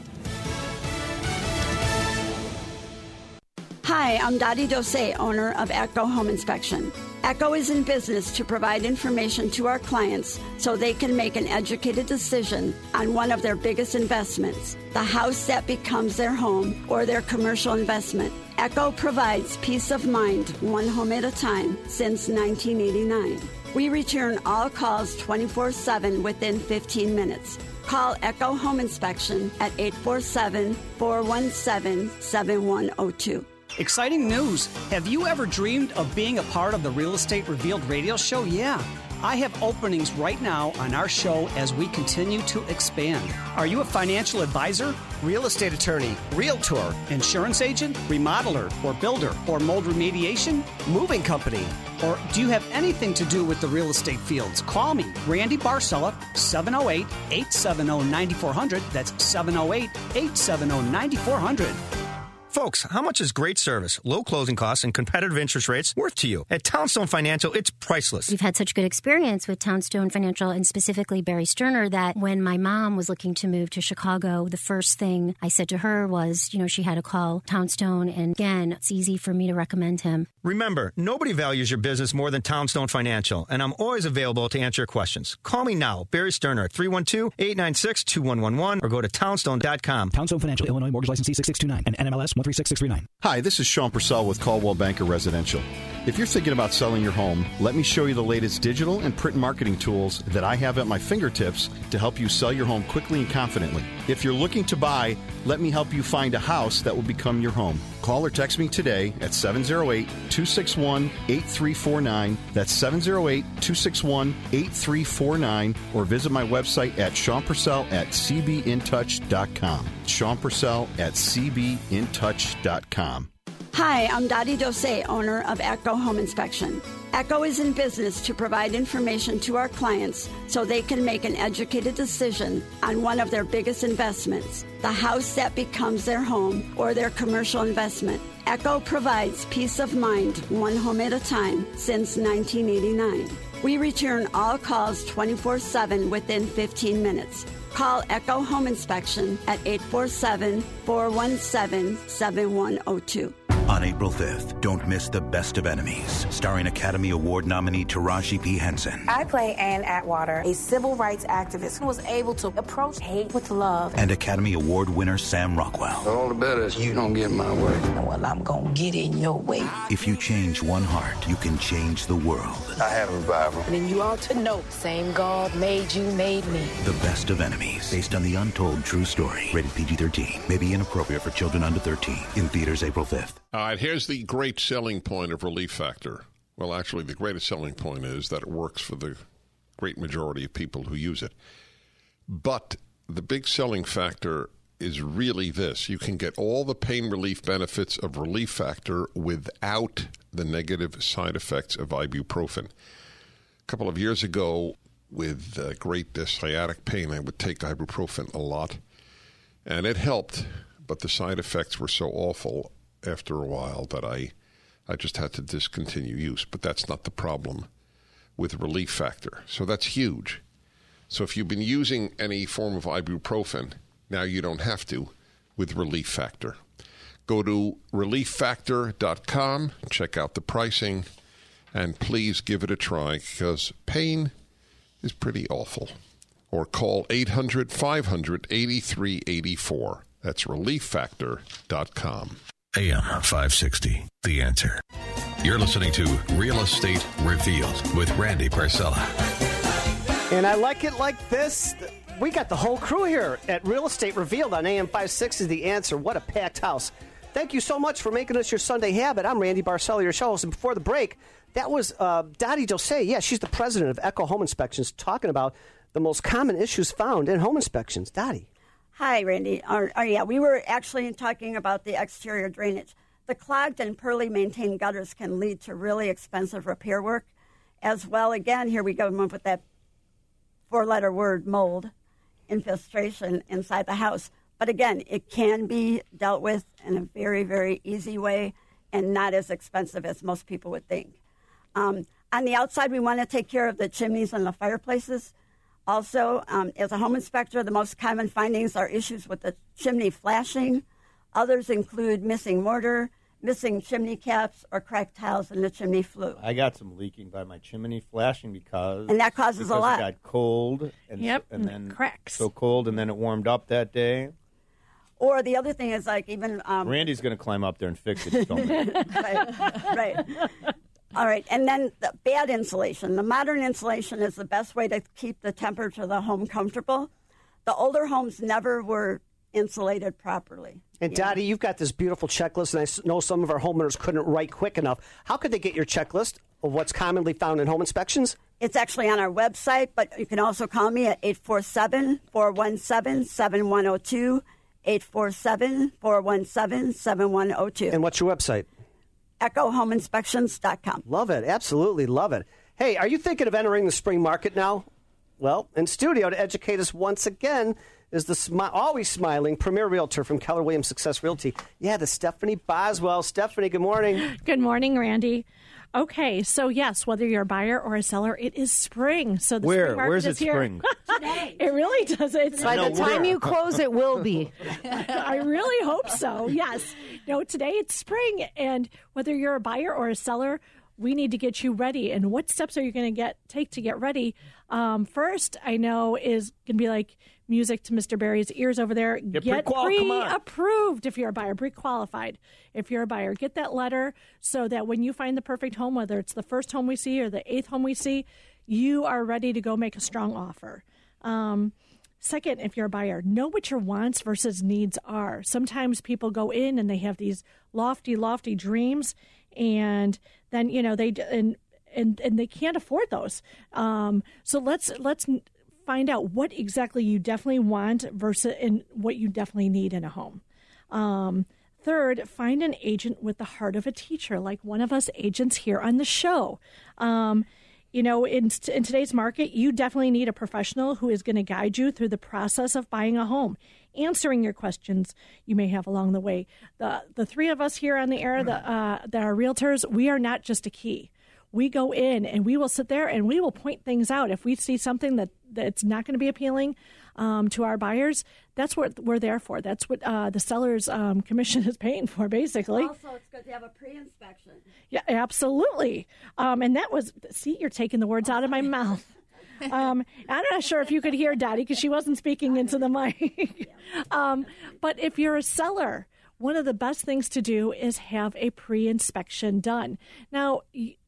Hi, I'm Dottie Dose, owner of Echo Home Inspection. Echo is in business to provide information to our clients so they can make an educated decision on one of their biggest investments the house that becomes their home or their commercial investment. Echo provides peace of mind one home at a time since 1989. We return all calls 24 7 within 15 minutes. Call Echo Home Inspection at 847 417 7102. Exciting news! Have you ever dreamed of being a part of the Real Estate Revealed radio show? Yeah. I have openings right now on our show as we continue to expand. Are you a financial advisor, real estate attorney, realtor, insurance agent, remodeler, or builder, or mold remediation, moving company? Or do you have anything to do with the real estate fields? Call me, Randy Barcella, 708 870 9400. That's 708 870 9400. Folks, how much is great service, low closing costs, and competitive interest rates worth to you? At Townstone Financial, it's priceless. We've had such good experience with Townstone Financial and specifically Barry Sterner that when my mom was looking to move to Chicago, the first thing I said to her was, you know, she had to call Townstone. And again, it's easy for me to recommend him. Remember, nobody values your business more than Townstone Financial, and I'm always available to answer your questions. Call me now, Barry Sterner at 312 896 2111 or go to townstone.com. Townstone Financial, Illinois Mortgage License C6629 and NMLS 136639. Hi, this is Sean Purcell with Coldwell Banker Residential. If you're thinking about selling your home, let me show you the latest digital and print marketing tools that I have at my fingertips to help you sell your home quickly and confidently. If you're looking to buy, let me help you find a house that will become your home. Call or text me today at 708 261 8349. That's 708 261 8349. Or visit my website at Sean Purcell at cbintouch.com. Sean Purcell at cbintouch.com. Hi, I'm Dottie Dose, owner of Echo Home Inspection. Echo is in business to provide information to our clients so they can make an educated decision on one of their biggest investments the house that becomes their home or their commercial investment. Echo provides peace of mind one home at a time since 1989. We return all calls 24 7 within 15 minutes. Call Echo Home Inspection at 847 417 7102. On April 5th, don't miss The Best of Enemies, starring Academy Award nominee Taraji P. Henson I play Anne Atwater, a civil rights activist who was able to approach hate with love. and Academy Award winner Sam Rockwell. All the better is you don't get my way. Well, I'm gonna get in your way. If you change one heart, you can change the world. I have a Bible. And then you ought to know, same God made you, made me. The Best of Enemies, based on the untold true story. Rated PG 13. May be inappropriate for children under 13. In theaters April 5th. All right, here's the great selling point of Relief Factor. Well, actually, the greatest selling point is that it works for the great majority of people who use it. But the big selling factor is really this you can get all the pain relief benefits of Relief Factor without the negative side effects of ibuprofen. A couple of years ago, with uh, great uh, sciatic pain, I would take ibuprofen a lot, and it helped, but the side effects were so awful after a while that I, I just had to discontinue use. But that's not the problem with Relief Factor. So that's huge. So if you've been using any form of ibuprofen, now you don't have to with Relief Factor. Go to relieffactor.com, check out the pricing, and please give it a try because pain is pretty awful. Or call 800 500 8384. That's relieffactor.com. AM 560, The Answer. You're listening to Real Estate Revealed with Randy Barcella. And I like it like this. We got the whole crew here at Real Estate Revealed on AM 560 The Answer. What a packed house. Thank you so much for making us your Sunday habit. I'm Randy Barcella, your show host. And before the break, that was uh, Dottie Dose. Yeah, she's the president of Echo Home Inspections, talking about the most common issues found in home inspections. Dottie. Hi, Randy. Or, yeah, we were actually talking about the exterior drainage. The clogged and poorly maintained gutters can lead to really expensive repair work. As well, again, here we go with that four letter word mold infestation inside the house. But again, it can be dealt with in a very, very easy way and not as expensive as most people would think. Um, on the outside, we want to take care of the chimneys and the fireplaces. Also, um, as a home inspector, the most common findings are issues with the chimney flashing. Others include missing mortar, missing chimney caps, or cracked tiles in the chimney flue. I got some leaking by my chimney flashing because and that causes because a lot. It got cold and Yep, and and then cracks. so cold and then it warmed up that day. Or the other thing is like even um, Randy's going to climb up there and fix it. Right, right. All right, and then the bad insulation. The modern insulation is the best way to keep the temperature of the home comfortable. The older homes never were insulated properly. And Dottie, you've got this beautiful checklist, and I know some of our homeowners couldn't write quick enough. How could they get your checklist of what's commonly found in home inspections? It's actually on our website, but you can also call me at 847 417 7102. 847 417 7102. And what's your website? EchoHomeInspections.com. Love it. Absolutely love it. Hey, are you thinking of entering the spring market now? Well, in studio to educate us once again is the smi- always smiling premier realtor from Keller Williams Success Realty. Yeah, the Stephanie Boswell. Stephanie, good morning. Good morning, Randy. Okay, so yes, whether you're a buyer or a seller, it is spring. So the Where? spring market Where's is it here. spring? it really does. It's By the time you close, it will be. I really hope so. Yes. No, today it's spring, and whether you're a buyer or a seller, we need to get you ready. And what steps are you going to get take to get ready? Um, first, I know is going to be like music to Mr. Barry's ears over there. Get get pre-qual, come on. approved if you're a buyer, pre-qualified if you're a buyer. Get that letter so that when you find the perfect home, whether it's the first home we see or the eighth home we see, you are ready to go make a strong offer. Um, Second, if you're a buyer, know what your wants versus needs are. Sometimes people go in and they have these lofty, lofty dreams, and then you know they and and and they can't afford those. Um, so let's let's find out what exactly you definitely want versus and what you definitely need in a home. Um, third, find an agent with the heart of a teacher, like one of us agents here on the show. Um, you know, in, in today's market, you definitely need a professional who is going to guide you through the process of buying a home, answering your questions you may have along the way. The the three of us here on the air that uh, that are realtors, we are not just a key. We go in and we will sit there and we will point things out. If we see something that that's not going to be appealing um, to our buyers, that's what we're there for. That's what uh, the seller's um, commission is paying for, basically. Also, it's good to have a pre-inspection. Yeah, absolutely. Um, and that was, see, you're taking the words out of my mouth. Um, I'm not sure if you could hear Dottie because she wasn't speaking into the mic. um, but if you're a seller, one of the best things to do is have a pre inspection done. Now,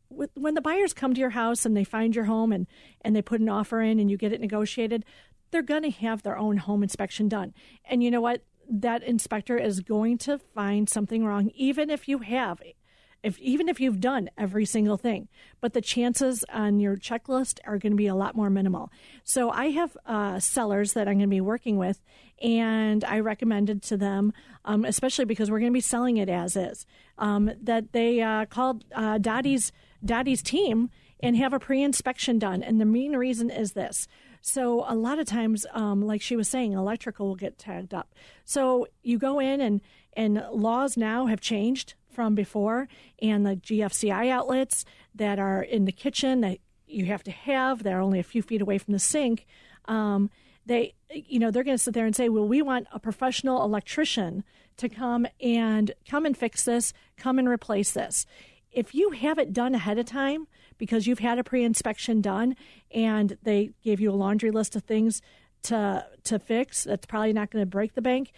with, when the buyers come to your house and they find your home and, and they put an offer in and you get it negotiated, they're going to have their own home inspection done. And you know what? That inspector is going to find something wrong, even if you have if even if you've done every single thing, but the chances on your checklist are going to be a lot more minimal. So I have uh, sellers that I'm going to be working with, and I recommended to them, um, especially because we're going to be selling it as is, um, that they uh, called uh, Dottie's Dottie's team and have a pre-inspection done. And the main reason is this. So a lot of times, um, like she was saying, electrical will get tagged up. So you go in and and laws now have changed from before, and the GFCI outlets that are in the kitchen that you have to have, they're only a few feet away from the sink. Um, they, you know, they're going to sit there and say, "Well, we want a professional electrician to come and come and fix this, come and replace this." If you have it done ahead of time because you've had a pre-inspection done and they gave you a laundry list of things to to fix, that's probably not going to break the bank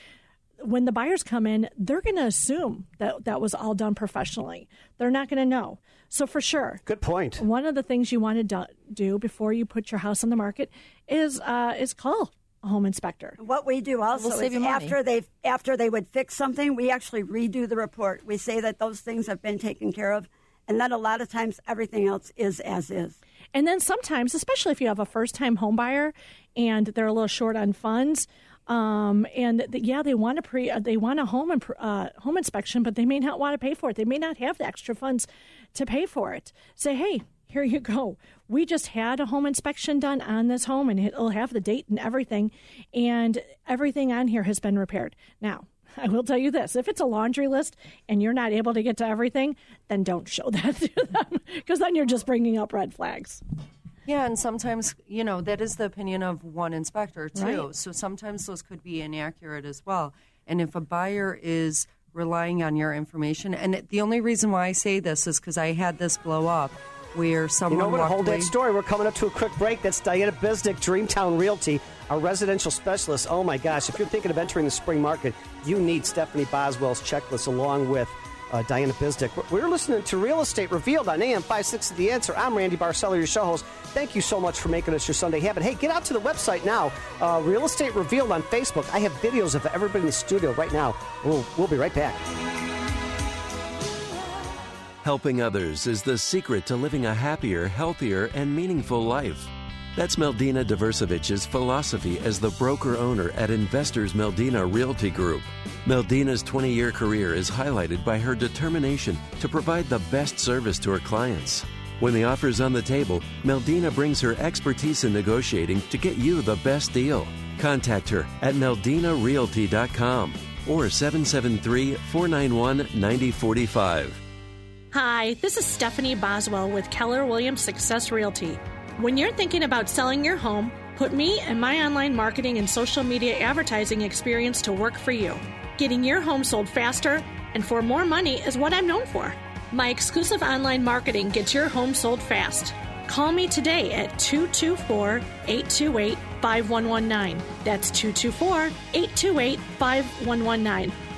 when the buyers come in, they're going to assume that that was all done professionally. They're not going to know. So for sure, good point. One of the things you want to do, before you put your house on the market is uh, is call home inspector. What we do also We'll save is after they after they would fix something, we actually redo the report. We say that those things have been taken care of, and then a lot of times everything else is as is. And then sometimes, especially if you have a first time home buyer and they're a little short on funds, um, and th- yeah, they want a pre, uh, they want a home imp- uh, home inspection, but they may not want to pay for it. They may not have the extra funds to pay for it. Say, hey, here you go. We just had a home inspection done on this home, and it'll have the date and everything, and everything on here has been repaired. Now, I will tell you this: if it's a laundry list and you're not able to get to everything, then don't show that to them because then you're just bringing up red flags. Yeah, and sometimes, you know, that is the opinion of one inspector, too. Right. So sometimes those could be inaccurate as well. And if a buyer is relying on your information, and the only reason why I say this is because I had this blow up where You know what? Hold away- that story. We're coming up to a quick break. That's Diana Bizdick, Dreamtown Realty, our residential specialist. Oh my gosh! If you're thinking of entering the spring market, you need Stephanie Boswell's checklist along with uh, Diana Bizdick. We're- listening to Real Estate Revealed on AM 560 The Answer. I'm Randy Barcella, your show host. Thank you so much for making us your Sunday habit. Hey, get out to the website now. Uh, Real Estate Revealed on Facebook. I have videos of everybody in the studio right now. We'll, we'll be right back. Helping others is the secret to living a happier, healthier, and meaningful life. That's Meldina Dervisovich's philosophy as the broker owner at Investors Meldina Realty Group. Meldina's 20 year career is highlighted by her determination to provide the best service to her clients. When the offer's on the table, Meldina brings her expertise in negotiating to get you the best deal. Contact her at meldinarealty.com or 773 491 9045. Hi, this is Stephanie Boswell with Keller Williams Success Realty. When you're thinking about selling your home, put me and my online marketing and social media advertising experience to work for you. Getting your home sold faster and for more money is what I'm known for. My exclusive online marketing gets your home sold fast. Call me today at 224 828 5119. That's 224 828 5119.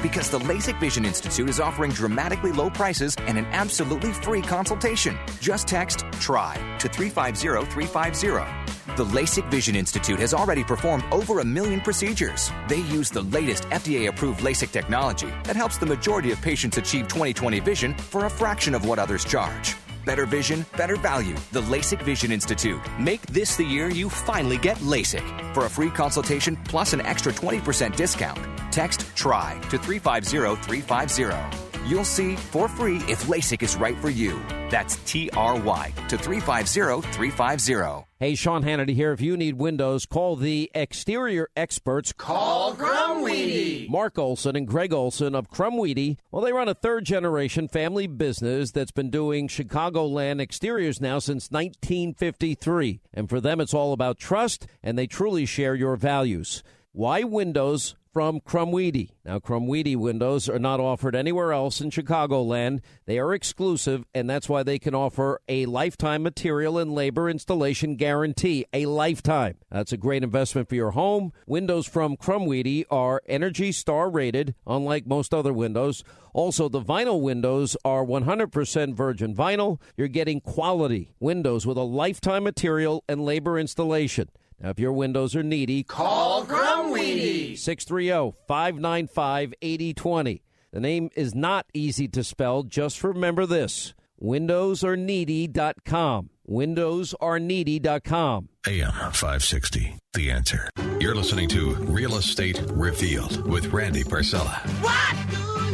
Because the LASIK Vision Institute is offering dramatically low prices and an absolutely free consultation. Just text TRY to 350 350. The LASIK Vision Institute has already performed over a million procedures. They use the latest FDA approved LASIK technology that helps the majority of patients achieve 20/20 vision for a fraction of what others charge. Better vision, better value. The LASIK Vision Institute. Make this the year you finally get LASIK. For a free consultation plus an extra 20% discount, text TRY to 350 350. You'll see for free if LASIK is right for you. That's T R Y to 350 350. Hey, Sean Hannity here. If you need windows, call the exterior experts. Call Crumweedy. Mark Olson and Greg Olson of Crumweedy. Well, they run a third generation family business that's been doing Chicagoland exteriors now since 1953. And for them, it's all about trust, and they truly share your values. Why windows? From Crumweedy. Now, Crumweedy windows are not offered anywhere else in Chicagoland. They are exclusive, and that's why they can offer a lifetime material and labor installation guarantee. A lifetime. That's a great investment for your home. Windows from Crumweedy are Energy Star rated, unlike most other windows. Also, the vinyl windows are 100% virgin vinyl. You're getting quality windows with a lifetime material and labor installation. Now, if your windows are needy, Call Crumweedy. 630 595 8020. The name is not easy to spell. Just remember this windowsareneedy.com. Windowsareneedy.com. AM 560. The answer. You're listening to Real Estate Revealed with Randy Barcella. What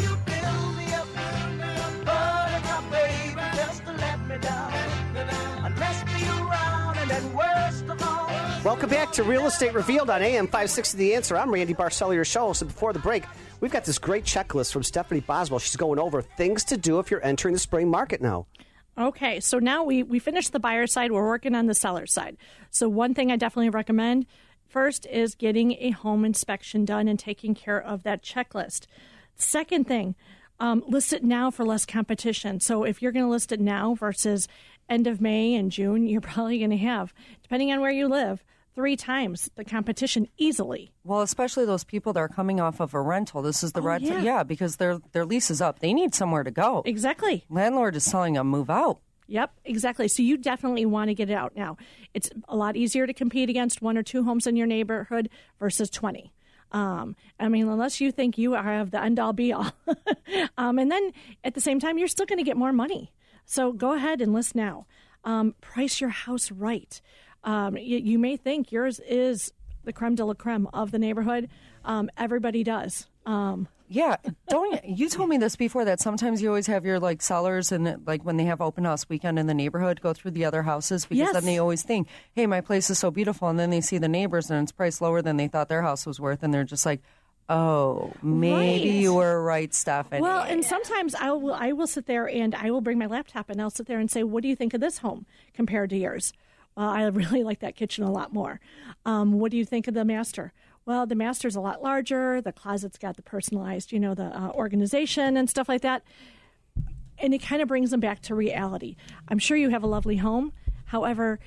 Welcome back to Real Estate Revealed on AM 560 The Answer. I'm Randy Barcella, your show. So before the break, we've got this great checklist from Stephanie Boswell. She's going over things to do if you're entering the spring market now. Okay, so now we, we finished the buyer side, we're working on the seller side. So, one thing I definitely recommend first is getting a home inspection done and taking care of that checklist. Second thing, um, list it now for less competition. So, if you're going to list it now versus end of May and June, you're probably going to have, depending on where you live, three times the competition easily. Well, especially those people that are coming off of a rental. This is the Oh, red. yeah. yeah, because their their lease is up. They need somewhere to go. Exactly. Landlord is telling them move out. Yep, exactly. So you definitely want to get it out now. It's a lot easier to compete against one or two homes in your neighborhood versus 20. Um, I mean, unless you think you have the end all be all. um, and then at the same time, you're still going to get more money. So go ahead and list now. Um, price your house right. Um, you, you may think yours is the creme de la creme of the neighborhood. Um, everybody does. Um, Yeah, don't you told me this before that sometimes you always have your like sellers and like when they have open house weekend in the neighborhood go through the other houses because Yes. then they always think, "Hey, my place is so beautiful," and then they see the neighbors and it's priced lower than they thought their house was worth, and they're just like, "Oh, maybe Right. you were right, Stephanie." Well, and sometimes I will I will sit there and I will bring my laptop and I'll sit there and say, "What do you think of this home compared to yours?" Well, I really like that kitchen a lot more. Um, what do you think of the master? Well, the master's a lot larger. The closet's got the personalized, you know, the uh, organization and stuff like that. And it kind of brings them back to reality. I'm sure you have a lovely home. However,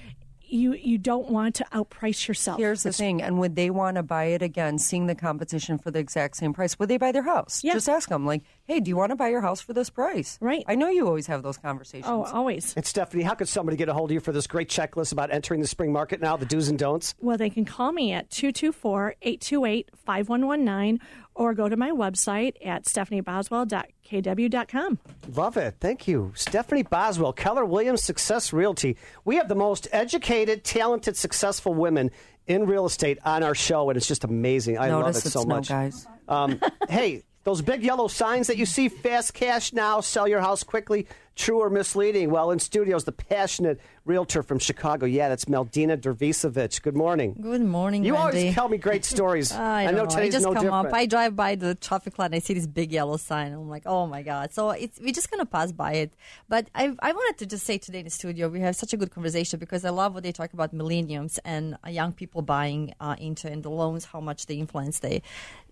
you you don't want to outprice yourself. Here's the thing, and would they want to buy it again, seeing the competition for the exact same price? Would they buy their house? Yeah. Just ask them, like, "Hey, do you want to buy your house for this price?" Right. I know you always have those conversations. Oh, always. And Stephanie, how could somebody get a hold of you for this great checklist about entering the spring market now, the do's and don'ts? Well, they can call me at 224 828 5119 or go to my website at stephanieboswell.kw.com. Love it. Thank you. Stephanie Boswell, Keller Williams Success Realty. We have the most educated, talented, successful women in real estate on our show, and it's just amazing. I love it it's so no much. guys. Um, hey, those big yellow signs that you see, fast cash now, sell your house quickly, true or misleading? Well, in studios, the passionate realtor from Chicago. Yeah, that's Meldina Dervisovich. Good morning. Good morning, You Randy. always tell me great stories. I, know don't know. I just no come different. up. I drive by the traffic light. and I see this big yellow sign. I'm like, oh my god! So it's we're just gonna pass by it. But I I wanted to just say today in the studio we have such a good conversation because I love what they talk about millenniums and young people buying uh, into and the loans, how much they influence. They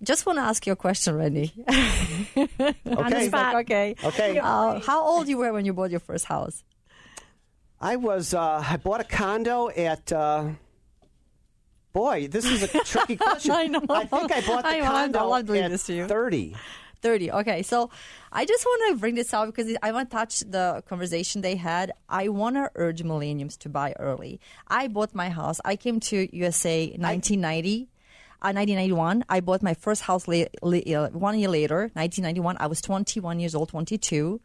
just want to ask you a question, Randy. Okay. spot. okay. Okay. Uh, how old you were when you bought your first house? I was. Uh, I bought a condo at. Uh, boy, this is a tricky question. I. I think I bought the I. I condo doing at this to you. thirty. 30. Okay. So I just want to bring this out because I want to touch the conversation they had. I want to urge millenniums to buy early. I bought my house. I came to USA 1990. Uh, 1991, I bought my first house la- la- uh, one year later, 1991. I was 21 years old, 22.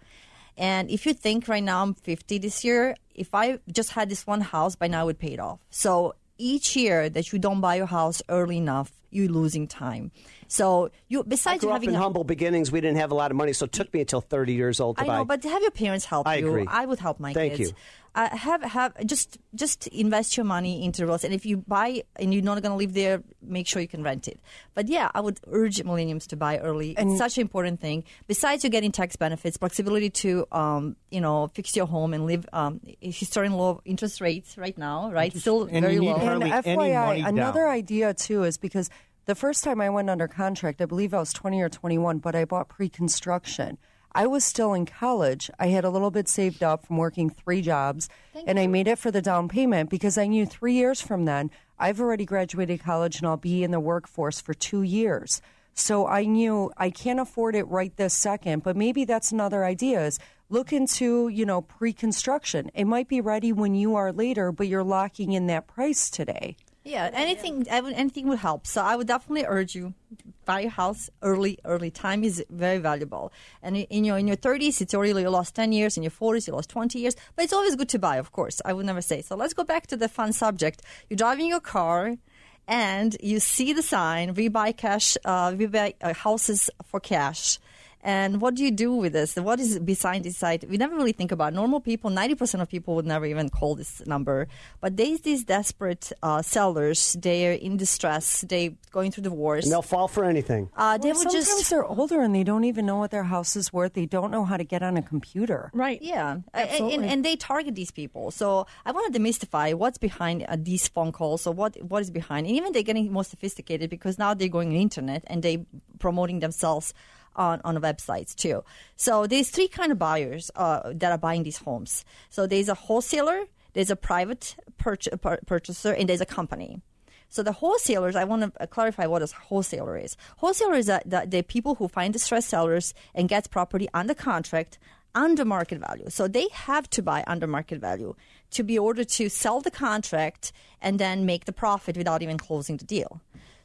And if you think right now I'm 50 this year, if I just had this one house, by now I would pay it off. So each year that you don't buy your house early enough, you're losing time. So you besides having humble beginnings. We didn't have a lot of money, so it took me until thirty years old to I buy. know, but to have your parents help I you. agree. I would help my Thank kids. you. Uh, have have just just invest your money into real estate. And if you buy and you're not going to live there, make sure you can rent it. But yeah, I would urge millenniums to buy early. it's such an important thing. Besides, you getting tax benefits, flexibility to um, you know fix your home and live. Um, historian low interest rates right now, right? Still and very you need low. hardly and any FYI, money another down. idea too is because The first time I went under contract, I believe I was 20 or 21, but I bought pre construction. I was still in college. I had a little bit saved up from working three jobs, and I made it for the down payment because I knew three years from then, I've already graduated college and I'll be in the workforce for two years. So I knew I can't afford it right this second, but maybe that's another idea is look into, you know, pre-construction. It might be ready when you are later, but you're locking in that price today. Yeah, anything, I would- anything would help. So I would definitely urge you buy a house early. Early time is very valuable. And in- in your in your thirties, it's already you lost ten years. In your forties, you lost twenty years. But it's always good to buy, of course. I would never say. So let's go back to the fun subject. You're driving your car. And you see the sign, we buy cash, uh, we buy uh, houses for cash. And what do you do with this? What is behind this site? We never really think about. it. Normal people, ninety percent of people would never even call this number. But there's these desperate uh, sellers. They're in distress. They going through divorce. And they'll fall for anything. Uh, they Well, would sometimes just they're older and they don't even know what their house is worth. They don't know how to get on a computer. Right. Yeah, A- and, Absolutely. and they target these people. So I want to demystify what's behind uh, these phone calls. So what what is behind? And even they're getting more sophisticated because now they're going on the internet and they promoting themselves on on websites too. So there's three kind of buyers uh, that are buying these homes. So there's a wholesaler, there's a private purch- pur- purchaser, and there's a company. So the wholesalers, I want to clarify what a wholesaler is. Wholesaler is that the, the people who find distressed sellers and gets property under contract under market value. So they have to buy under market value to be ordered to sell the contract and then make the profit without even closing the deal.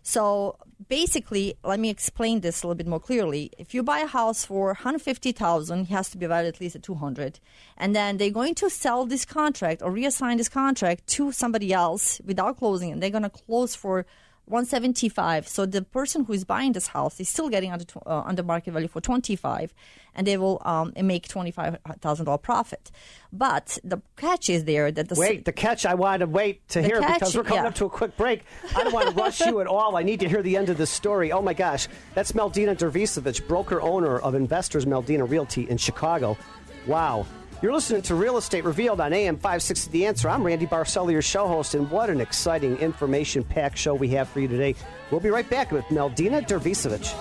So basically, let me explain this a little bit more clearly. If you buy a house for 150,000, it has to be valued at least at 200. And then they're going to sell this contract or reassign this contract to somebody else without closing and they're going to close for 175. So the person who is buying this house is still getting under uh, under market value for 25 and they will um, make $25,000 profit. But the catch is there that the Wait, the catch I want to wait to hear catch, because we're coming yeah. up to a quick break. I don't want to rush you at all. I need to hear the end of the story. Oh my gosh. That's Meldina Dervisovich, broker owner of Investors Meldina Realty in Chicago. Wow. You're listening to Real Estate Revealed on AM 560 The Answer. I'm Randy Barcella, your show host, and what an exciting information packed show we have for you today. We'll be right back with Meldina Dervisovich.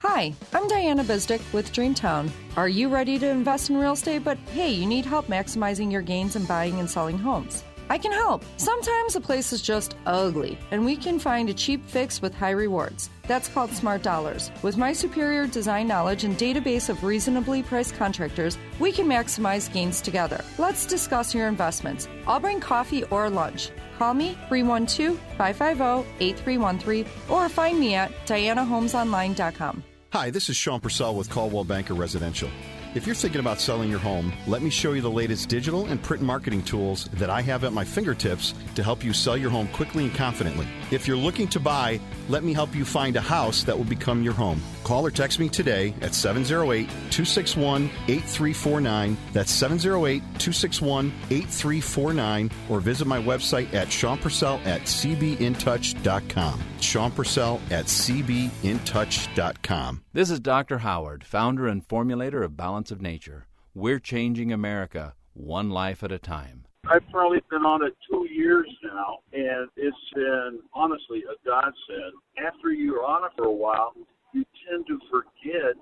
Hi, I'm Diana Bizdick with Dreamtown. Are you ready to invest in real estate? But hey, you need help maximizing your gains in buying and selling homes. I can help. Sometimes a place is just ugly, and we can find a cheap fix with high rewards. That's called Smart Dollars. With my superior design knowledge and database of reasonably priced contractors, we can maximize gains together. Let's discuss your investments. I'll bring coffee or lunch. Call me 312 550 8313 or find me at dianahomesonline.com. Hi, this is Sean Purcell with Coldwell Banker Residential. If you're thinking about selling your home, let me show you the latest digital and print marketing tools that I have at my fingertips to help you sell your home quickly and confidently. If you're looking to buy, let me help you find a house that will become your home. Call or text me today at 708 261 8349. That's 708 261 8349. Or visit my website at Sean Purcell at cbintouch.com. Sean Purcell at cbintouch.com. This is Dr. Howard, founder and formulator of Balance of Nature. We're changing America one life at a time. I've probably been on it two years now, and it's been honestly a godsend. After you're on it for a while, you tend to forget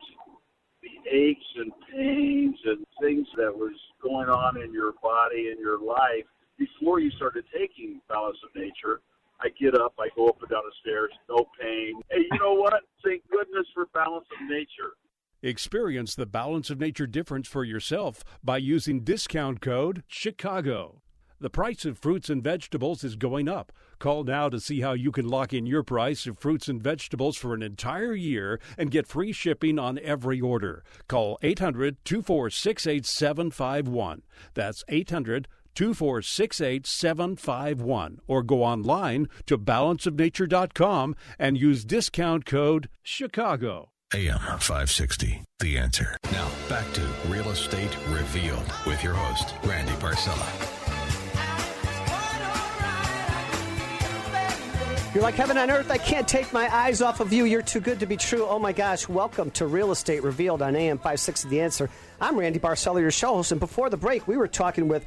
the aches and pains and things that was going on in your body and your life before you started taking Balance of Nature. I get up, I go up and down the stairs, no pain. Hey, you know what? Thank goodness for Balance of Nature. Experience the balance of nature difference for yourself by using discount code CHICAGO. The price of fruits and vegetables is going up. Call now to see how you can lock in your price of fruits and vegetables for an entire year and get free shipping on every order. Call 800 246 8751. That's 800 246 8751. Or go online to balanceofnature.com and use discount code CHICAGO. AM 560, The Answer. Now, back to Real Estate Revealed with your host, Randy Barcella. You're like heaven on earth. I can't take my eyes off of you. You're too good to be true. Oh my gosh. Welcome to Real Estate Revealed on AM 560, The Answer. I'm Randy Barcella, your show host. And before the break, we were talking with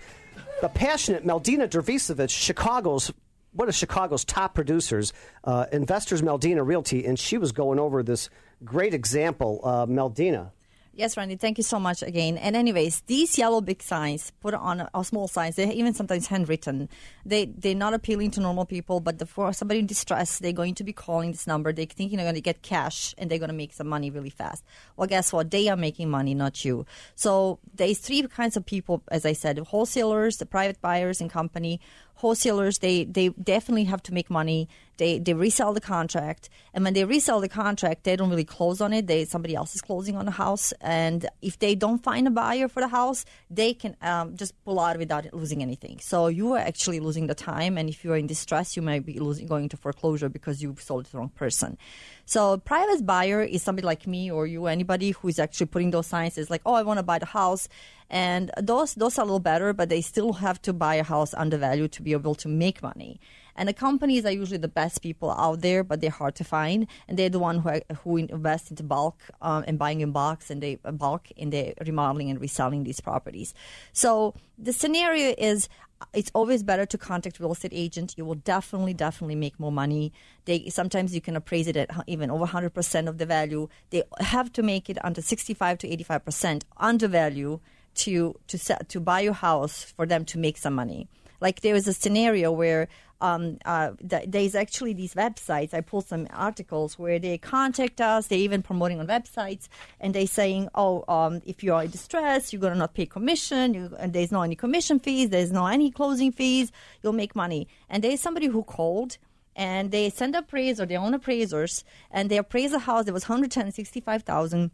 the passionate Meldina Dervisovich, Chicago's one of Chicago's top producers, uh, Investors Meldina Realty, and she was going over this great example, uh, Meldina. Yes, Randy, thank you so much again. And anyways, these yellow big signs put on or small signs, they're even sometimes handwritten. They they're not appealing to normal people, but the, for somebody in distress, they're going to be calling this number. They're thinking they're going to get cash and they're going to make some money really fast. Well, guess what? They are making money, not you. So there's three kinds of people, as I said: wholesalers, the private buyers, and company wholesalers they they definitely have to make money. They they resell the contract and when they resell the contract they don't really close on it. They somebody else is closing on the house and if they don't find a buyer for the house they can um, just pull out without losing anything. So you are actually losing the time and if you are in distress you might be losing going to foreclosure because you sold to the wrong person. So a private buyer is somebody like me or you, anybody who is actually putting those signs is like, oh, I want to buy the house, and those those are a little better, but they still have to buy a house undervalued to be able to make money. And the companies are usually the best people out there, but they're hard to find, and they're the one who who invest into bulk um, and buying in bulk and they bulk in the remodeling and reselling these properties. So the scenario is it's always better to contact real estate agent. You will definitely, definitely make more money. They sometimes you can appraise it at even over 100% of the value. They have to make it under 65 to 85% under value to to to buy a house for them to make some money. Like there is a scenario where um, uh, th- there's actually these websites. I pulled some articles where they contact us. They're even promoting on websites, and they're saying, "Oh, um, if you are in distress, you're gonna not pay commission, you, and there's no any commission fees, there's no any closing fees. You'll make money." And there's somebody who called and they send appraiser, their own appraisers, and they appraise a house that was 165,000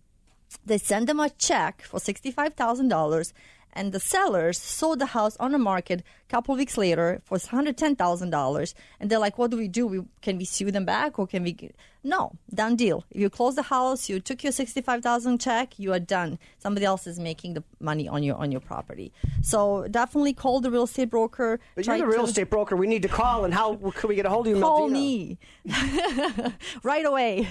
they send them a check for sixty-five thousand dollars, and the sellers sold the house on the market a couple weeks later for $110,000 and they're like what do we do? We, can we sue them back or can we no done deal if you close the house you took your 65000 check you are done somebody else is making the money on your on your property so definitely call the real estate broker But you're the real to- estate broker. We need to call, and how can we get a hold of you, Call Meldina? me right away.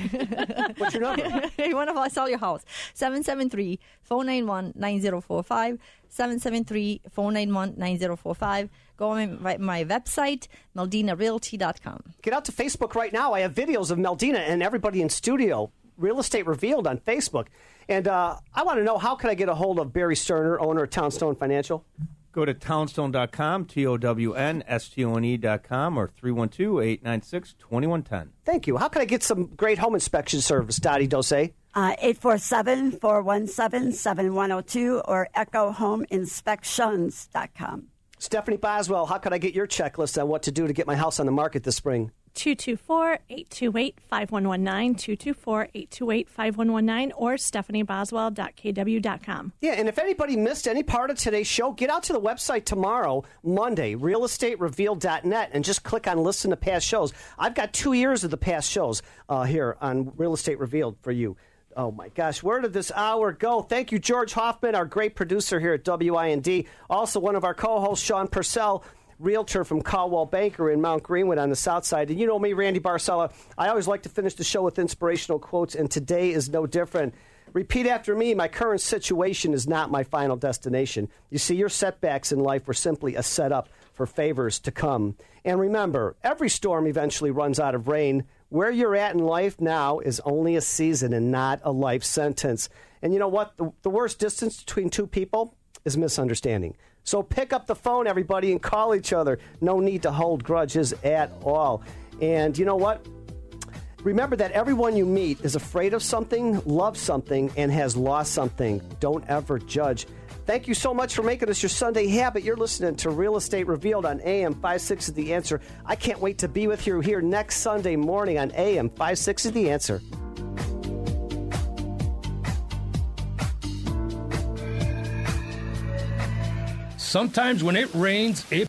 What's your number? you want to sell your house? 773 491 9045. 773 491 9045. Go on my, my website, meldinarealty.com. Get out to Facebook right now. I have videos of Meldina and everybody in studio. Real Estate Revealed on Facebook. And uh, I want to know how can I get a hold of Barry Sterner, owner of Townstone Financial? Go to townstone.com, T O W N S T O N E.com, or 312 896 2110. Thank you. How can I get some great home inspection service, Dottie Dose? Uh, 847 417 7102 or echohomeinspections.com. Stephanie Boswell, how can I get your checklist on what to do to get my house on the market this spring? 224 828 5119, 224 828 5119, or stephanieboswell.kw.com. Yeah, and if anybody missed any part of today's show, get out to the website tomorrow, Monday, realestaterevealed.net, and just click on listen to past shows. I've got two years of the past shows uh, here on Real Estate Revealed for you. Oh my gosh, where did this hour go? Thank you, George Hoffman, our great producer here at WIND. Also, one of our co hosts, Sean Purcell, realtor from Coldwell Banker in Mount Greenwood on the south side. And you know me, Randy Barcella. I always like to finish the show with inspirational quotes, and today is no different. Repeat after me my current situation is not my final destination. You see, your setbacks in life were simply a setup for favors to come. And remember, every storm eventually runs out of rain. Where you're at in life now is only a season and not a life sentence. And you know what? The, the worst distance between two people is misunderstanding. So pick up the phone, everybody, and call each other. No need to hold grudges at all. And you know what? Remember that everyone you meet is afraid of something, loves something, and has lost something. Don't ever judge. Thank you so much for making us your Sunday habit. You're listening to Real Estate Revealed on AM 56 is the answer. I can't wait to be with you here next Sunday morning on AM 56 is the answer. Sometimes when it rains, it